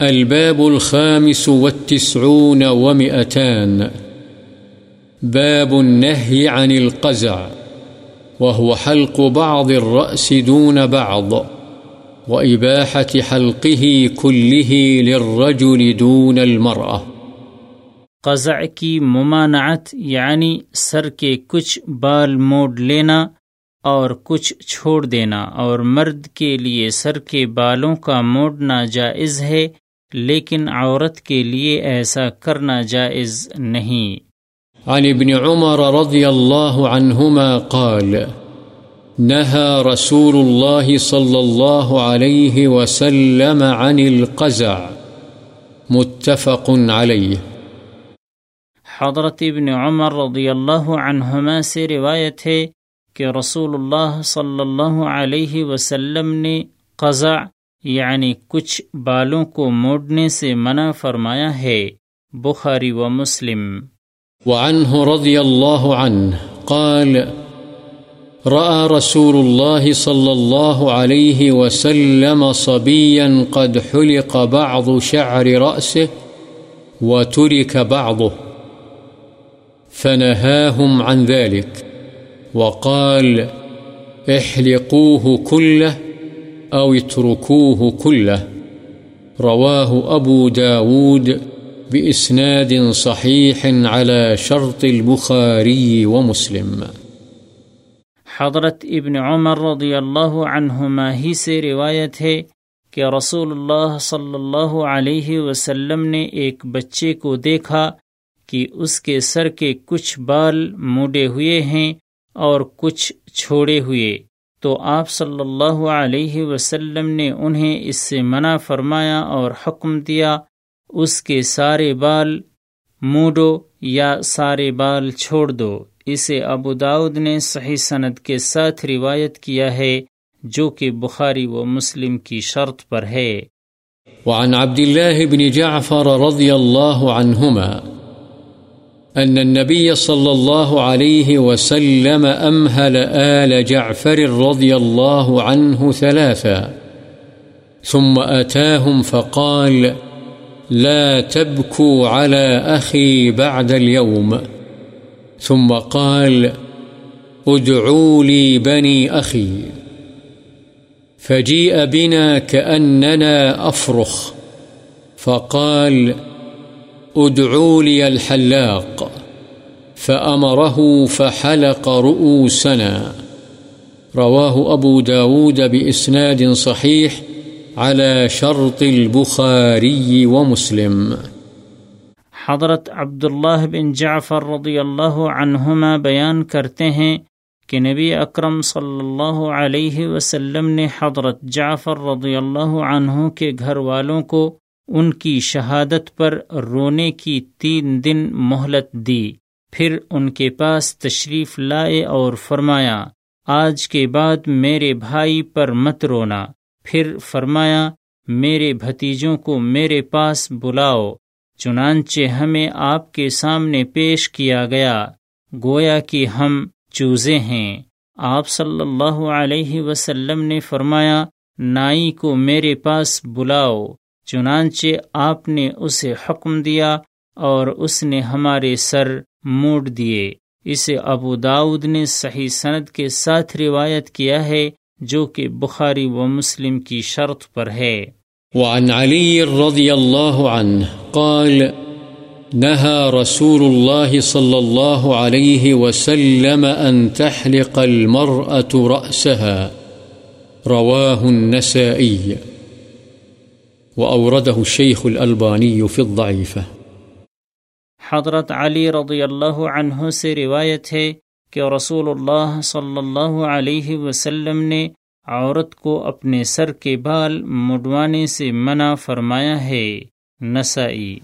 الباب الخامس والتسعون ومئتان. باب النهي عن القزع، وهو حلق بعض الرأس دون بعض، وإباحة حلقه كله للرجل دون المرأة. قزع کی ممانعت یعنی سر کے کچھ بال موڑ لینا اور کچھ چھوڑ دینا، اور مرد کے لیے سر کے بالوں کا موڑنا جائز ہے لیکن عورت کے لیے ایسا کرنا جائز نہیں۔ عن ابن عمر رضی اللہ عنہما قال نهى رسول الله صلى الله عليه وسلم عن القزع متفق عليه حضرت ابن عمر رضی اللہ عنہما سے روایت ہے کہ رسول اللہ صلی اللہ علیہ وسلم نے قزع یعنی کچھ بالوں کو موڑنے سے منع فرمایا ہے، بخاری و مسلم۔ وعنه رضي الله عنه قال، رأى رسول الله صلى الله عليه وسلم صبيا قد حلق بعض شعر رأسه وترك بعضه، فنهاهم عن ذلك، وقال، احلقوه كله أو اتركوه كله. رواه أبو داود بإسناد صحيح على شرط البخاري ومسلم. حضرت ابن عمر رضی اللہ عنہما ہی سے روایت ہے کہ رسول اللہ صلی اللہ علیہ وسلم نے ایک بچے کو دیکھا کہ اس کے سر کے کچھ بال موڑے ہوئے ہیں اور کچھ چھوڑے ہوئے۔ تو آپ صلی اللہ علیہ وسلم نے انہیں اس سے منع فرمایا اور حکم دیا، اس کے سارے بال موڈو یا سارے بال چھوڑ دو۔ اسے ابو داود نے صحیح سند کے ساتھ روایت کیا ہے، جو کہ بخاری و مسلم کی شرط پر ہے۔ وعن عبد الله بن جعفر رضي الله عنهما أن النبي صلى الله عليه وسلم أمهل آل جعفر رضي الله عنه ثلاثا. ثم أتاهم فقال، لا تبكوا على أخي بعد اليوم. ثم قال، ادعوا لي بني أخي. فجيء بنا كأننا أفرخ. فقال، ادعوا لي الحلاق. فأمره فحلق رؤوسنا. رواه أبو داود بإسناد صحيح على شرط البخاري ومسلم. حضرت عبداللہ بن جعفر رضی اللہ عنہما بیان کرتے ہیں کہ نبی اکرم صلی اللہ علیہ وسلم نے حضرت جعفر رضی اللہ عنہ کے گھر والوں کو ان کی شہادت پر رونے کی تین دن مہلت دی۔ پھر ان کے پاس تشریف لائے اور فرمایا، آج کے بعد میرے بھائی پر مت رونا۔ پھر فرمایا، میرے بھتیجوں کو میرے پاس بلاؤ، چنانچہ ہمیں آپ کے سامنے پیش کیا گیا۔ گویا کہ ہم چوزے ہیں۔ آپ صلی اللہ علیہ وسلم نے فرمایا، نائی کو میرے پاس بلاؤ، چنانچہ آپ نے اسے حکم دیا اور اس نے ہمارے سر موڑ دیے۔ اسے ابو داود نے صحیح سند کے ساتھ روایت کیا ہے، جو کہ بخاری و مسلم کی شرط پر ہے۔ وعن علي رضي الله عنه قال نهى رسول الله صلى الله عليه وسلم أن تحلق المرأة رأسها۔ رواه النسائي وأورده الشيخ الألباني في الضعيفة حضرت علی رضی اللہ عنہ سے روایت ہے کہ رسول اللہ صلی اللہ علیہ وسلم نے عورت کو اپنے سر کے بال مڈوانے سے منع فرمایا ہے۔ نسائی